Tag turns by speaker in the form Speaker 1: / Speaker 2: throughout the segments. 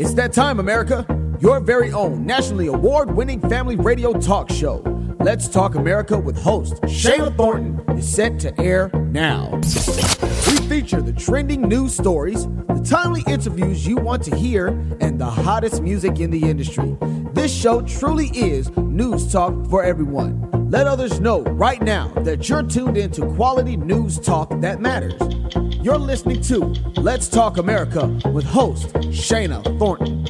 Speaker 1: It's that time, America. Your very own nationally award winning family radio talk show. Let's Talk America with host Shana Thornton is set to air now. We feature the trending news stories, the timely interviews you want to hear, and the hottest music in the industry. This show truly is news talk for everyone. Let others know right now that you're tuned into quality news talk that matters. You're listening to Let's Talk America with host Shana Thornton.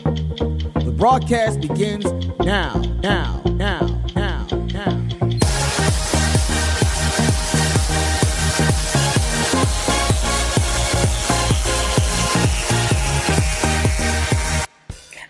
Speaker 1: The broadcast begins now, now, now, now,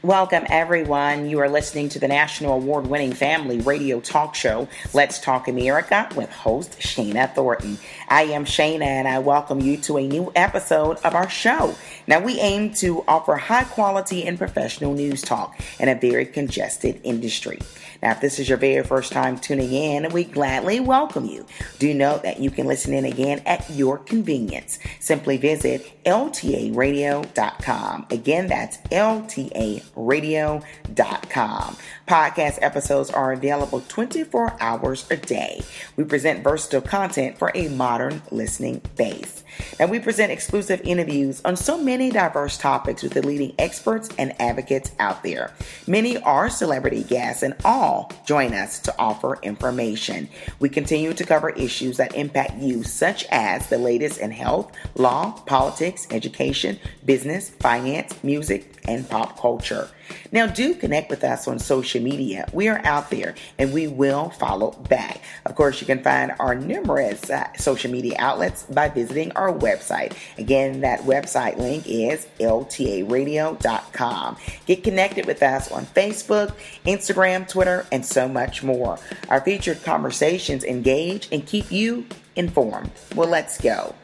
Speaker 2: Welcome, everyone. You are listening to the national award winning family radio talk show, Let's Talk America, with host Shana Thornton. I am Shana, and I welcome you to a new episode of our show. Now, we aim to offer high quality and professional news talk in a very congested industry. Now, if this is your very first time tuning in, we gladly welcome you. Do note that you can listen in again at your convenience. Simply visit ltaradio.com. Again, that's ltaradio.com. Podcast episodes are available 24 hours a day. We present versatile content for a modern listening base. Now, we present exclusive interviews on so many diverse topics with the leading experts and advocates out there. Many are celebrity guests, and all join us to offer information. We continue to cover issues that impact you, such as the latest in health, law, politics, education, business, finance, music, and pop culture. Now, do connect with us on social media. We are out there and we will follow back. Of course, you can find our numerous uh, social media outlets by visiting our website. Again, that website link is ltaradio.com. Get connected with us on Facebook, Instagram, Twitter, and so much more. Our featured conversations engage and keep you informed. Well, let's go.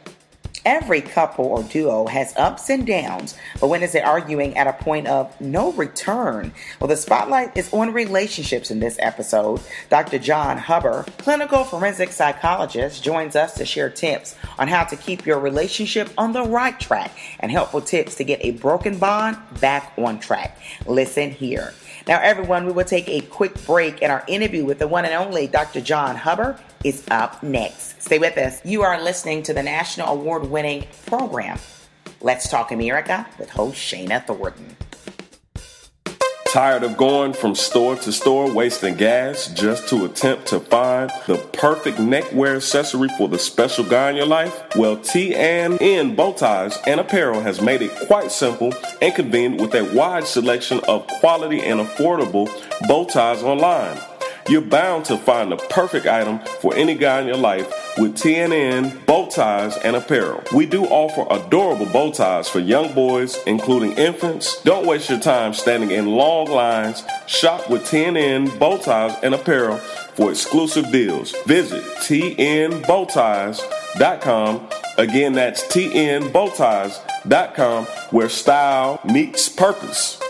Speaker 2: Every couple or duo has ups and downs, but when is it arguing at a point of no return? Well, the spotlight is on relationships in this episode. Dr. John Huber, clinical forensic psychologist, joins us to share tips on how to keep your relationship on the right track and helpful tips to get a broken bond back on track. Listen here. Now, everyone, we will take a quick break, in our interview with the one and only Dr. John Huber is up next. Stay with us. You are listening to the national award winning program, Let's Talk America, with host Shana Thornton.
Speaker 3: Tired of going from store to store wasting gas just to attempt to find the perfect neckwear accessory for the special guy in your life? Well, T&N Bow Ties and Apparel has made it quite simple and convenient with a wide selection of quality and affordable bow ties online. You're bound to find the perfect item for any guy in your life with T&N bow ties and apparel. We do offer adorable bow ties for young boys, including infants. Don't waste your time standing in long lines. Shop with T&N bow ties and apparel for exclusive deals. Visit tnbowties.com. Again, that's tnbowties.com where style meets purpose.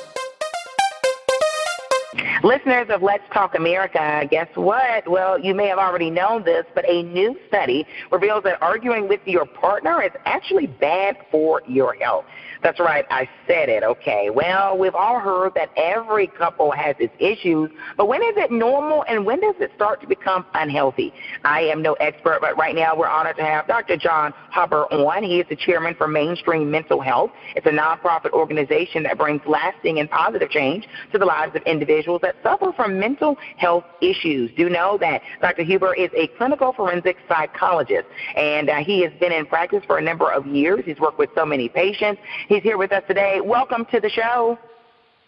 Speaker 2: Listeners of Let's Talk America, guess what? Well, you may have already known this, but a new study reveals that arguing with your partner is actually bad for your health. That's right, I said it, okay. Well, we've all heard that every couple has its issues, but when is it normal and when does it start to become unhealthy? I am no expert, but right now we're honored to have Dr. John Huber on. He is the chairman for Mainstream Mental Health. It's a nonprofit organization that brings lasting and positive change to the lives of individuals that suffer from mental health issues. Do know that Dr. Huber is a clinical forensic psychologist, and uh, he has been in practice for a number of years. He's worked with so many patients. He's here with us today. Welcome to the show.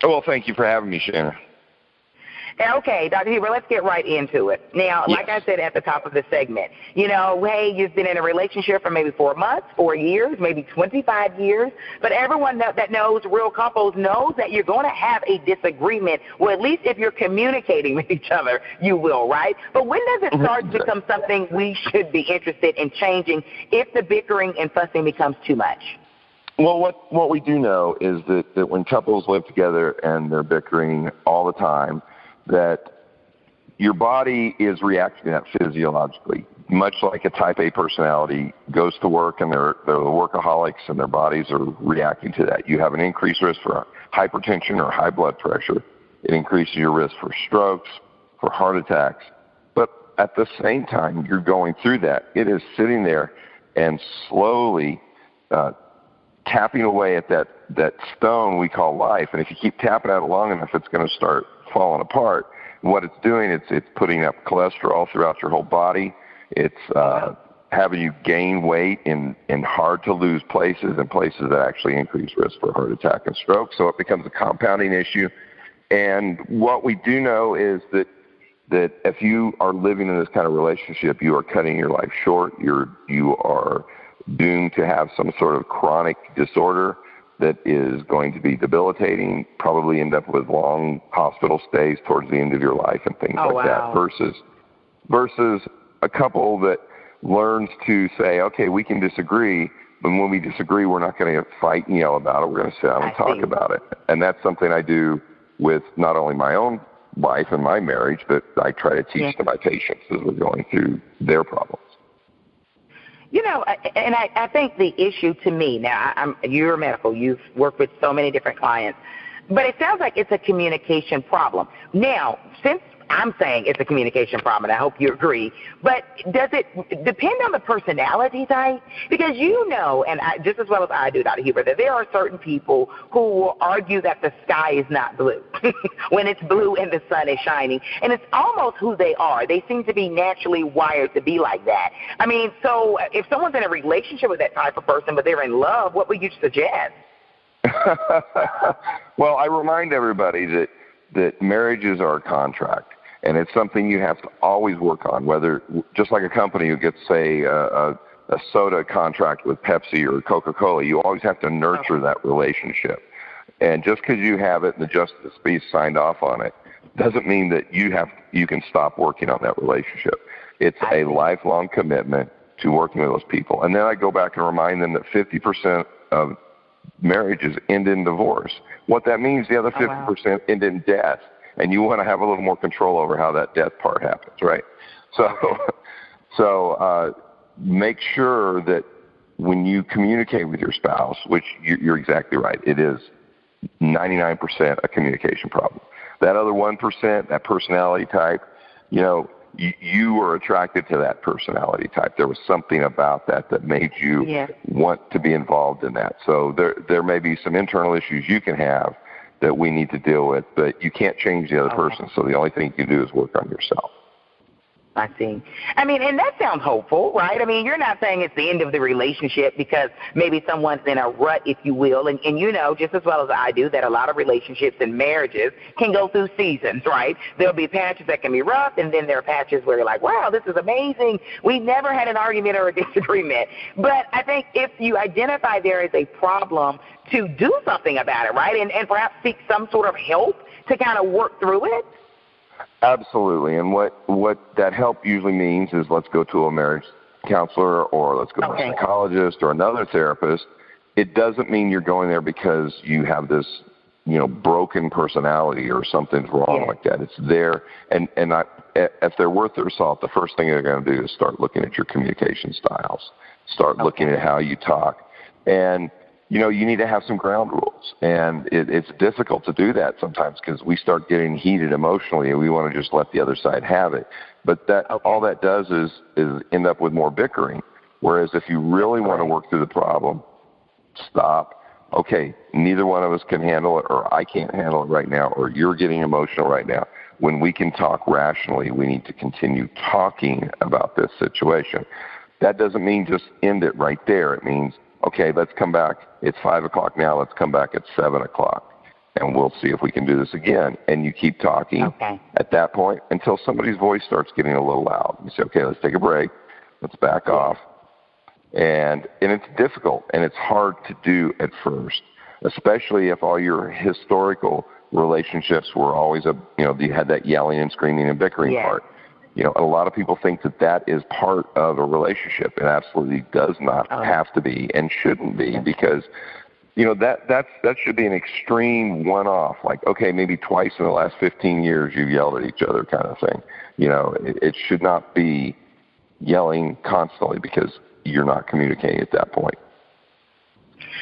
Speaker 4: Oh, well, thank you for having me, Shannon.
Speaker 2: Okay, Dr. Huber, let's get right into it. Now,
Speaker 4: yes.
Speaker 2: like I said at the top of the segment, you know, hey, you've been in a relationship for maybe four months, four years, maybe 25 years, but everyone that, that knows real couples knows that you're going to have a disagreement. Well, at least if you're communicating with each other, you will, right? But when does it mm-hmm. start to become something we should be interested in changing if the bickering and fussing becomes too much?
Speaker 4: Well, what what we do know is that, that when couples live together and they're bickering all the time, that your body is reacting to that physiologically, much like a type A personality goes to work and they're, they're the workaholics and their bodies are reacting to that. You have an increased risk for hypertension or high blood pressure. It increases your risk for strokes, for heart attacks. But at the same time, you're going through that. It is sitting there and slowly uh, tapping away at that, that stone we call life. And if you keep tapping at it long enough, it's going to start falling apart. What it's doing, it's, it's putting up cholesterol throughout your whole body. It's uh, having you gain weight in, in hard to lose places and places that actually increase risk for heart attack and stroke. So it becomes a compounding issue. And what we do know is that that if you are living in this kind of relationship, you are cutting your life short. You're you are doomed to have some sort of chronic disorder that is going to be debilitating, probably end up with long hospital stays towards the end of your life and things
Speaker 5: oh,
Speaker 4: like
Speaker 5: wow.
Speaker 4: that versus versus a couple that learns to say, okay, we can disagree, but when we disagree, we're not going to fight and yell about it. We're going to sit down and
Speaker 5: I
Speaker 4: talk
Speaker 5: see.
Speaker 4: about it. And that's something I do with not only my own wife and my marriage, but I try to teach
Speaker 5: Yeah.
Speaker 4: to my patients as we're going through their problems.
Speaker 5: You know, and I, I think the issue to me now, I'm you're a medical, you've worked with so many different clients, but it sounds like it's a communication problem. Now, since I'm saying it's a communication problem, and I hope you agree, but does it depend on the personality type? Because you know, and I, just as well as I do, Dr. Huber, that there are certain people who will argue that the sky is not blue when it's blue and the sun is shining, and it's almost who they are. They seem to be naturally wired to be like that. I mean, so if someone's in a relationship with that type of person, but they're in love, what would you suggest?
Speaker 4: well, I remind everybody that that marriages are a contract, and it's something you have to always work on. Whether just like a company who gets say a, a, a soda contract with Pepsi or Coca Cola, you always have to nurture that relationship. And just because you have it and the justice peace signed off on it, doesn't mean that you have you can stop working on that relationship. It's a lifelong commitment to working with those people. And then I go back and remind them that 50% of marriages end in divorce. What that means, the other
Speaker 5: Oh, wow.
Speaker 4: 50% end in death. And you want to have a little more control over how that death part happens, right? So, so uh, make sure that when you communicate with your spouse, which you, you're exactly right, it is 99% a communication problem. That other 1%, that personality type, you know, you, you were attracted to that personality type. There was something about that that made you
Speaker 5: Yes.
Speaker 4: want to be involved in that. So there there may be some internal issues you can have that we need to deal with, but you can't change the other oh,
Speaker 5: Okay.
Speaker 4: person. So the only thing you can do is work on yourself.
Speaker 5: I see. I mean, and that sounds hopeful, right? I mean, you're not saying it's the end of the relationship because maybe someone's in a rut, if you will. And, and you know just as well as I do that a lot of relationships and marriages can go through seasons, right? There'll be patches that can be rough, and then there are patches where you're like, wow, this is amazing. We never had an argument or a disagreement. But I think if you identify there is a problem, to do something about it, right? And, and perhaps seek some sort of help to kind of work through it.
Speaker 4: Absolutely. And what what that help usually means is let's go to a marriage counselor or let's go to a psychologist or another therapist. It doesn't mean you're going there because you have this, you know, broken personality or something's wrong
Speaker 5: Yeah.
Speaker 4: like that. It's there and and I, if they're worth their salt, the first thing they're going to do is start looking at your communication styles. Start looking at how you talk. And you know, you need to have some ground rules. And it, it's difficult to do that sometimes because we start getting heated emotionally and we want to just let the other side have it. But that
Speaker 5: Okay.
Speaker 4: all that does is is end up with more bickering. Whereas if you really want to work through the problem, stop. Okay, neither one of us can handle it, or I can't handle it right now, or you're getting emotional right now. When we can talk rationally, we need to continue talking about this situation. That doesn't mean just end it right there. It means, okay, let's come back. It's five o'clock now. Let's come back at seven o'clock, and we'll see if we can do this again. And you keep talking
Speaker 5: Okay.
Speaker 4: at that point until somebody's voice starts getting a little loud. You say, okay, let's take a break. Let's back off and and it's difficult and it's hard to do at first, especially if all your historical relationships were always a you know you had that yelling and screaming and bickering
Speaker 5: Yeah.
Speaker 4: part. You know, a lot of people think that that is part of a relationship. It absolutely does not
Speaker 5: Oh.
Speaker 4: have to be and shouldn't be because you know that that's that should be an extreme one-off. Like, okay, maybe twice in the last 15 years you've yelled at each other, kind of thing. You know, it, it should not be yelling constantly because you're not communicating at that point.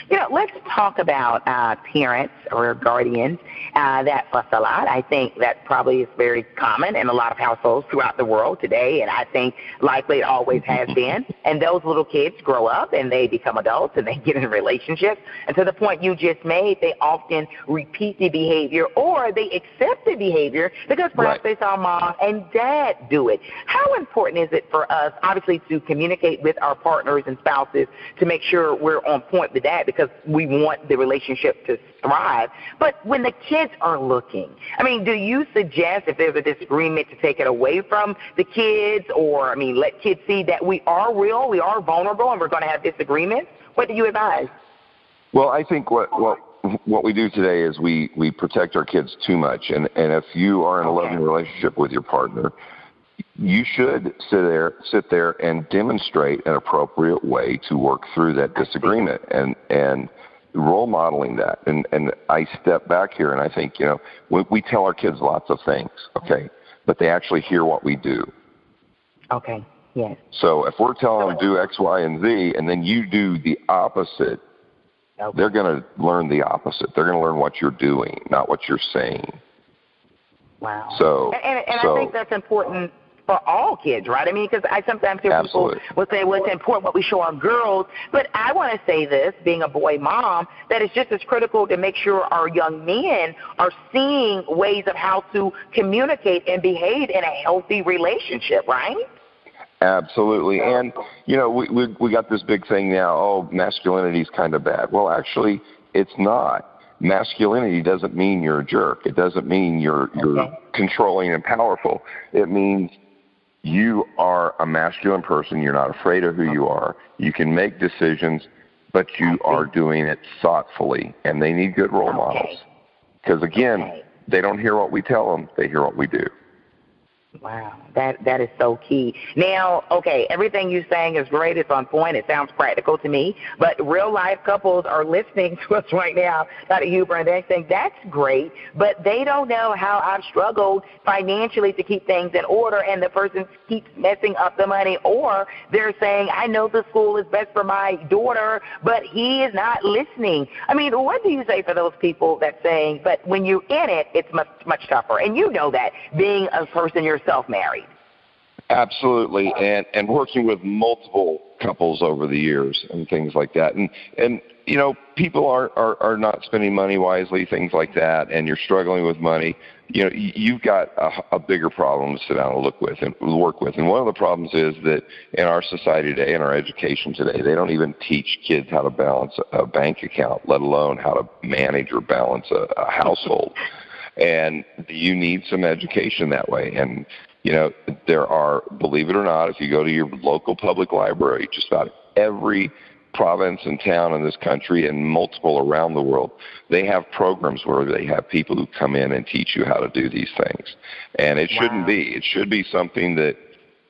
Speaker 5: You know, let's talk about uh, parents or guardians uh, that fuss a lot. I think that probably is very common in a lot of households throughout the world today, and I think likely it always has been. And those little kids grow up and they become adults and they get in relationships. And to the point you just made, they often repeat the behavior or they accept the behavior because perhaps right. they saw mom and dad do it. How important is it for us, obviously, to communicate with our partners and spouses to make sure we're on point with that because we want the relationship to thrive. But when the kids are looking, I mean, do you suggest if there's a disagreement to take it away from the kids or, I mean, let kids see that we are real, we are vulnerable, and we're going to have disagreements? What do you advise?
Speaker 4: Well, I think what, what what we do today is we, we protect our kids too much. And, and if you are in a loving relationship with your partner, you should sit there sit there and demonstrate an appropriate way to work through that disagreement and and role modeling that. And and I step back here and I think you know we, we tell our kids lots of things okay but they actually hear what we do.
Speaker 5: Okay yes.
Speaker 4: So if we're telling them do X Y and Z and then you do the opposite okay. they're going to learn the opposite. They're going to learn what you're doing not what you're saying.
Speaker 5: Wow.
Speaker 4: So,
Speaker 5: and, and, and
Speaker 4: so,
Speaker 5: I think that's important for all kids, right? I mean, because I sometimes hear
Speaker 4: Absolutely.
Speaker 5: people will say, well, it's important what we show our girls. But I want to say this, being a boy mom, that it's just as critical to make sure our young men are seeing ways of how to communicate and behave in a healthy relationship, right?
Speaker 4: Absolutely, and you know we we we got this big thing now. Oh, masculinity is kind of bad. Well, actually, it's not masculinity doesn't mean you're a jerk. It doesn't mean you're you're controlling and powerful. It means you are a masculine person. You're not afraid of who you are. You can make decisions, but you are doing it thoughtfully. And they need good role okay. models. Because again, okay. they don't hear what we tell them, they hear what we do.
Speaker 5: Wow, that that is so key. Now, okay, everything you're saying is great. It's on point. It sounds practical to me. But real life couples are listening to us right now, Dr. Huber, and they're saying that's great, but they don't know how I've struggled financially to keep things in order, and the person keeps messing up the money, or they're saying I know the school is best for my daughter, but he is not listening. I mean, what do you say for those people that saying, but when you're in it, it's much much tougher, and you know that being a person yourself yourself married.
Speaker 4: Absolutely, and and working with multiple couples over the years and things like that, and and you know people are are, are not spending money wisely, things like that, and you're struggling with money. You know you've got a, a bigger problem to sit down and look with and work with, and one of the problems is that in our society today, in our education today, they don't even teach kids how to balance a bank account, let alone how to manage or balance a, a household and you need some education that way. And you know, there are, believe it or not, if you go to your local public library, just about every province and town in this country and multiple around the world, they have programs where they have people who come in and teach you how to do these things. And it wow. shouldn't be. It should be something that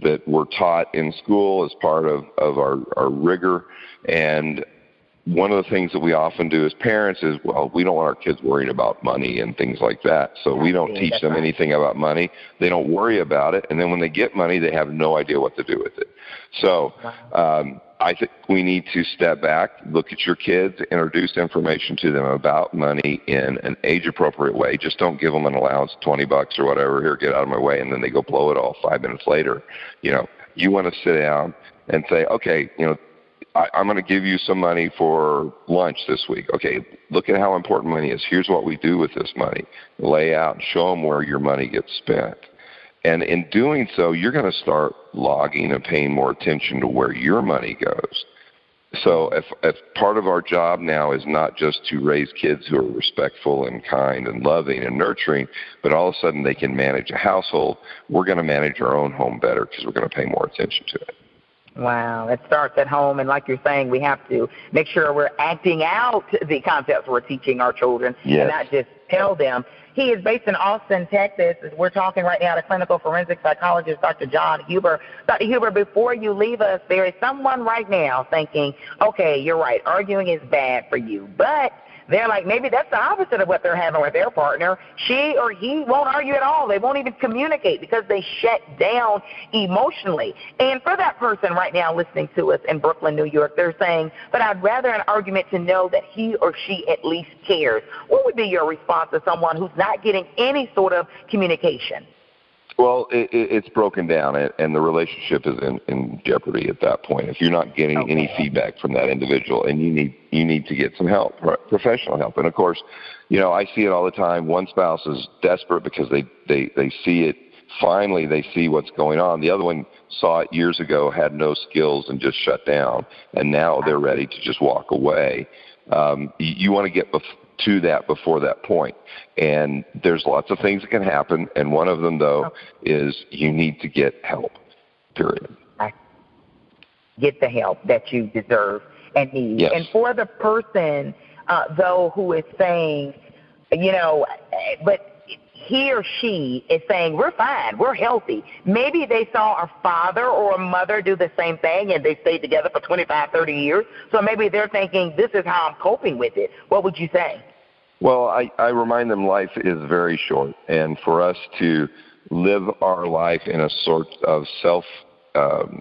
Speaker 4: that we're taught in school as part of, of our, our rigor and one of the things that we often do as parents is, well, we don't want our kids worrying about money and things like that. So we don't teach them anything about money. They don't worry about it. And then when they get money, they have no idea what to do with it. So um, I think we need to step back, look at your kids, introduce information to them about money in an age appropriate way. Just don't give them an allowance, 20 bucks or whatever, here, get out of my way, and then they go blow it all five minutes later. You know, you want to sit down and say, okay, you know, I, I'm going to give you some money for lunch this week. Okay, look at how important money is. Here's what we do with this money. Lay out and show them where your money gets spent. And in doing so, you're going to start logging and paying more attention to where your money goes. So if, if part of our job now is not just to raise kids who are respectful and kind and loving and nurturing, but all of a sudden they can manage a household, we're going to manage our own home better because we're going to pay more attention to it.
Speaker 5: Wow, it starts at home, and like you're saying, we have to make sure we're acting out the concepts we're teaching our children,
Speaker 4: yes.
Speaker 5: and not just tell them. He is based in Austin, Texas. We're talking right now to clinical forensic psychologist Dr. John Huber. Dr. Huber, before you leave us, there is someone right now thinking, okay, you're right, arguing is bad for you, but they're like, maybe that's the opposite of what they're having with their partner. She or he won't argue at all. They won't even communicate because they shut down emotionally. And for that person right now listening to us in Brooklyn, New York, they're saying, but I'd rather an argument to know that he or she at least cares. What would be your response to someone who's not getting any sort of communication?
Speaker 4: Well, it, it, it's broken down, and the relationship is in, in jeopardy at that point. If you're not getting okay. any feedback from that individual, and you need you need to get some help, professional help. And of course, you know I see it all the time. One spouse is desperate because they they they see it. Finally, they see what's going on. The other one saw it years ago, had no skills, and just shut down. And now they're ready to just walk away. Um, you, you want to get bef- to that before that point. And there's lots of things that can happen, and one of them, though, okay. is you need to get help, period.
Speaker 5: Get the help that you deserve and need.
Speaker 4: Yes.
Speaker 5: And for the person, uh, though, who is saying, you know, but he or she is saying, we're fine, we're healthy. Maybe they saw a father or a mother do the same thing and they stayed together for 25, 30 years. So maybe they're thinking, this is how I'm coping with it. What would you say?
Speaker 4: Well, I, I remind them life is very short. And for us to live our life in a sort of self um,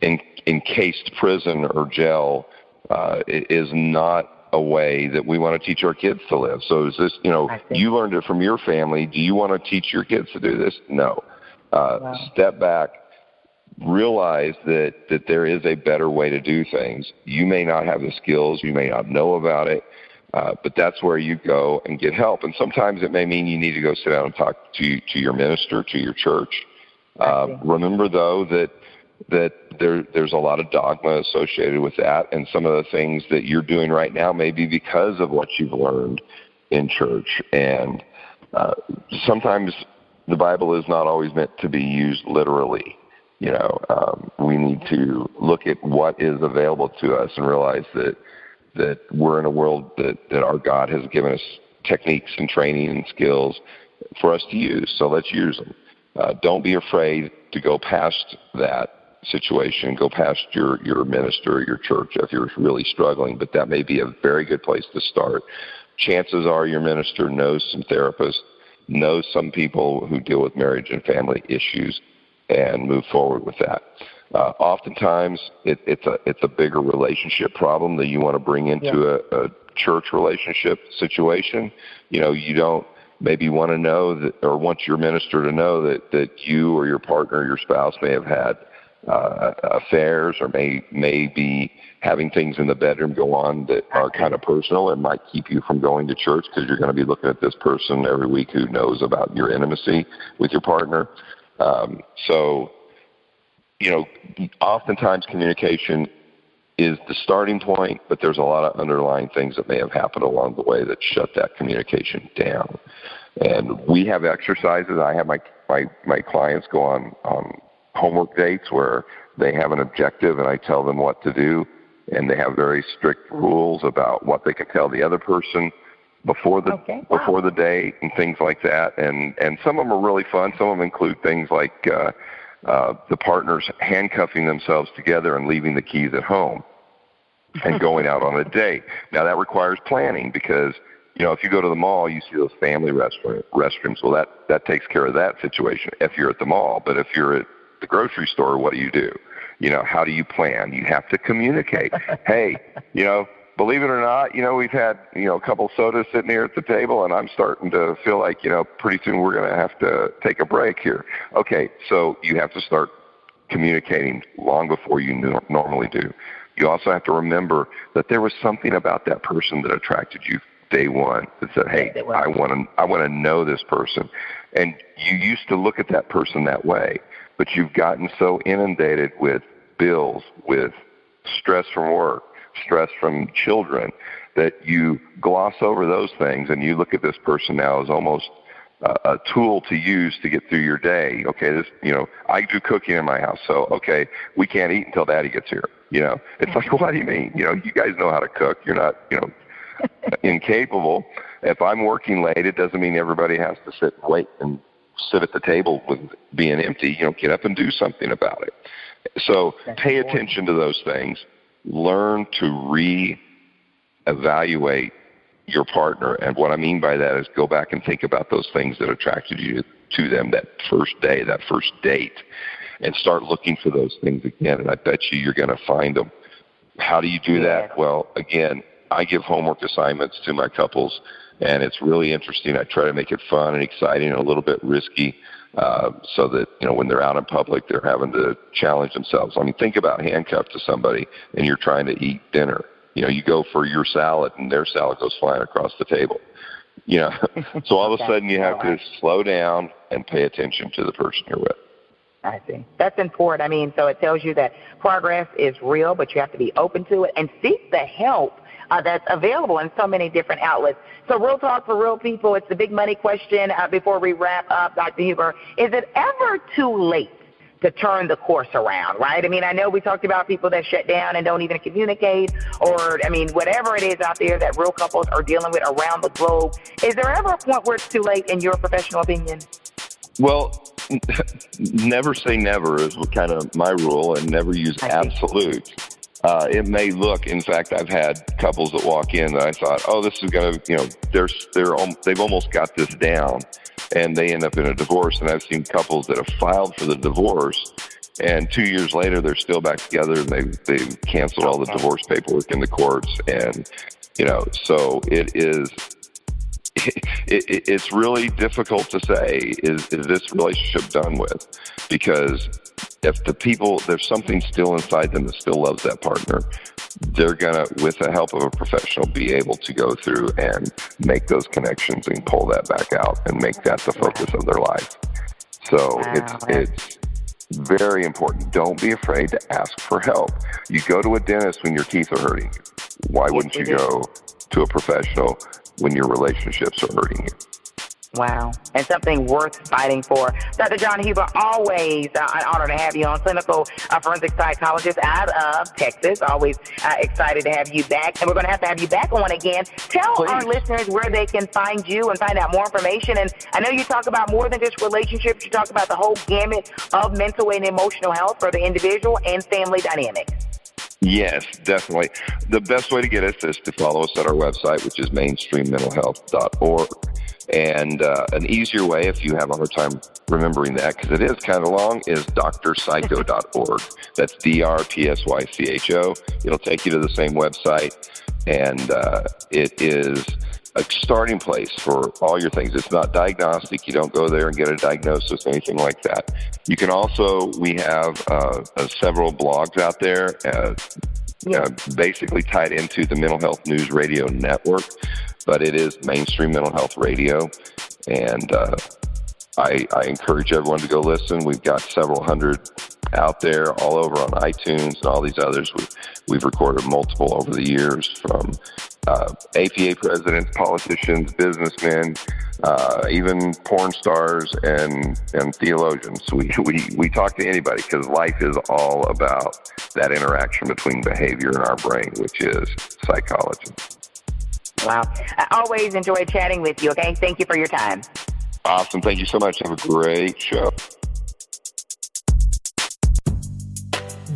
Speaker 4: in, encased prison or jail uh, is not a way that we want to teach our kids to live. So is this, you know, you learned it from your family. Do you want to teach your kids to do this? No. Uh, wow. Step back, realize that, that there is a better way to do things. You may not have the skills, you may not know about it, uh, but that's where you go and get help. And sometimes it may mean you need to go sit down and talk to, to your minister, to your church. Uh, remember, though, that that there, there's a lot of dogma associated with that, and some of the things that you're doing right now may be because of what you've learned in church. And uh, sometimes the Bible is not always meant to be used literally. You know, um, we need to look at what is available to us and realize that that we're in a world that, that our God has given us techniques and training and skills for us to use. So let's use them. Uh, don't be afraid to go past that situation, go past your, your minister or your church if you're really struggling, but that may be a very good place to start. Chances are your minister knows some therapists, knows some people who deal with marriage and family issues, and move forward with that. Uh, oftentimes, it, it's a it's a bigger relationship problem that you want to bring into yeah. a, a church relationship situation. You know, you don't maybe want to know that or want your minister to know that that you or your partner, or your spouse, may have had uh, affairs or may may be having things in the bedroom go on that are kind of personal and might keep you from going to church because you're going to be looking at this person every week who knows about your intimacy with your partner. Um, so, you know, oftentimes communication is the starting point, but there's a lot of underlying things that may have happened along the way that shut that communication down. And we have exercises. I have my my my clients go on on homework dates where they have an objective and I tell them what to do and they have very strict rules about what they can tell the other person before the
Speaker 5: okay. wow.
Speaker 4: before the date and things like that and and some of them are really fun some of them include things like uh uh the partners handcuffing themselves together and leaving the keys at home and going out on a date now that requires planning because you know if you go to the mall you see those family restaurant restrooms well that that takes care of that situation if you're at the mall but if you're at the grocery store, what do you do? You know, how do you plan? You have to communicate. hey, you know, believe it or not, you know, we've had, you know, a couple sodas sitting here at the table and I'm starting to feel like, you know, pretty soon we're going to have to take a break here. Okay, so you have to start communicating long before you no- normally do. You also have to remember that there was something about that person that attracted you day one that said, "Hey, I want to I want to know this person," and you used to look at that person that way but you've gotten so inundated with bills, with stress from work, stress from children, that you gloss over those things and you look at this person now as almost a tool to use to get through your day. Okay, this, you know, I do cooking in my house, so okay, we can't eat until Daddy gets here. You know, it's like, what do you mean? You know, you guys know how to cook. You're not, you know, incapable. If I'm working late, it doesn't mean everybody has to sit and wait and sit at the table with being empty. You know, get up and do something about it. So pay attention to those things. Learn to re-evaluate your partner. And what I mean by that is go back and think about those things that attracted you to them that first day, that first date, and start looking for those things again. And I bet you you're going to find them. How do you do that? Well, again, I give homework assignments to my couples, and it's really interesting. I try to make it fun and exciting and a little bit risky. Uh, so that you know when they're out in public, they're having to challenge themselves. I mean, think about handcuffed to somebody and you're trying to eat dinner you know, you go for your salad and their salad goes flying across the table. You know, so all of a sudden you have to slow down and pay attention to the person you're with.
Speaker 5: I see. That's important. I mean, so it tells you that progress is real, but you have to be open to it and seek the help uh, that's available in so many different outlets. So, real talk for real people. It's the big money question uh, before we wrap up, Dr. Huber. Is it ever too late to turn the course around, right? I mean, I know we talked about people that shut down and don't even communicate, or, I mean, whatever it is out there that real couples are dealing with around the globe. Is there ever a point where it's too late, in your professional opinion?
Speaker 4: Well, never say never is kind of my rule, and never use absolute. Uh, it may look. In fact, I've had couples that walk in that I thought, "Oh, this is going to," you know, they're they're they've almost got this down, and they end up in a divorce. And I've seen couples that have filed for the divorce, and two years later they're still back together, and they they've canceled all the divorce paperwork in the courts, and you know, so it is. It, it, it's really difficult to say is is this relationship done with because if the people there's something still inside them that still loves that partner they're gonna with the help of a professional be able to go through and make those connections and pull that back out and make that the focus of their life. So wow. it's it's very important. Don't be afraid to ask for help. You go to a dentist when your teeth are hurting. Why wouldn't you go to a professional when your relationships are hurting you
Speaker 5: Wow. And something worth fighting for. Dr. John Huber, always uh, an honor to have you on, clinical uh, forensic psychologist out of Texas. Always uh, excited to have you back. And we're going to have to have you back on again. Tell Please. our listeners where they can find you and find out more information. And I know you talk about more than just relationships, you talk about the whole gamut of mental and emotional health for the individual and family dynamics.
Speaker 4: Yes, definitely. The best way to get us is to follow us at our website, which is mainstreammentalhealth.org. And uh, an easier way, if you have a hard time remembering that, because it is kind of long, is drpsycho.org. That's D R P S Y C H O. It'll take you to the same website, and uh, it is a starting place for all your things. It's not diagnostic. You don't go there and get a diagnosis, or anything like that. You can also, we have uh, uh, several blogs out there. Uh, basically tied into the Mental Health News Radio Network but it is mainstream mental health radio. And uh, I, I encourage everyone to go listen. We've got several hundred out there all over on iTunes and all these others. We've, we've recorded multiple over the years from uh, APA presidents, politicians, businessmen, uh, even porn stars and, and theologians. We, we, we talk to anybody because life is all about that interaction between behavior and our brain, which is psychology.
Speaker 5: Wow. I always enjoy chatting with you, okay? Thank you for your time.
Speaker 4: Awesome. Thank you so much. Have a great show.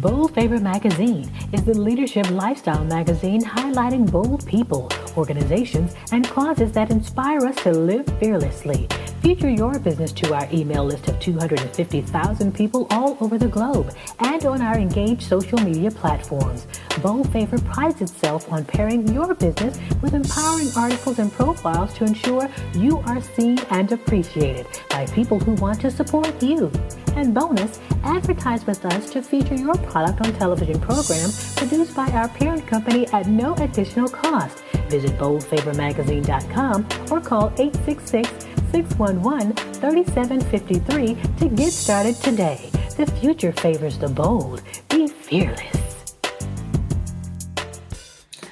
Speaker 6: Bold Favor Magazine is the leadership lifestyle magazine highlighting bold people, organizations, and causes that inspire us to live fearlessly. Feature your business to our email list of 250,000 people all over the globe and on our engaged social media platforms. Bold Favor prides itself on pairing your business with empowering articles and profiles to ensure you are seen and appreciated by people who want to support you. And bonus, advertise with us to feature your product on television programs produced by our parent company at no additional cost. Visit boldfavormagazine.com or call 866 611 3753 to get started today. The future favors the bold. Be fearless.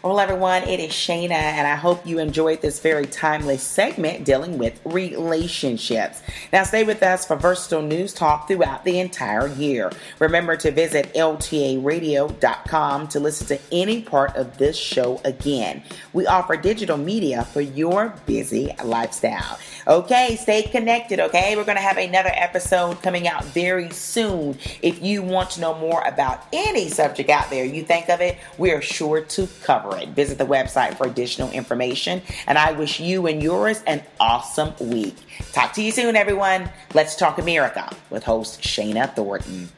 Speaker 2: Well, everyone, it is Shana, and I hope you enjoyed this very timely segment dealing with relationships. Now, stay with us for versatile news talk throughout the entire year. Remember to visit ltaradio.com to listen to any part of this show again. We offer digital media for your busy lifestyle. Okay, stay connected, okay? We're going to have another episode coming out very soon. If you want to know more about any subject out there, you think of it, we're sure to cover it. Visit the website for additional information. And I wish you and yours an awesome week. Talk to you soon, everyone. Let's talk America with host Shana Thornton.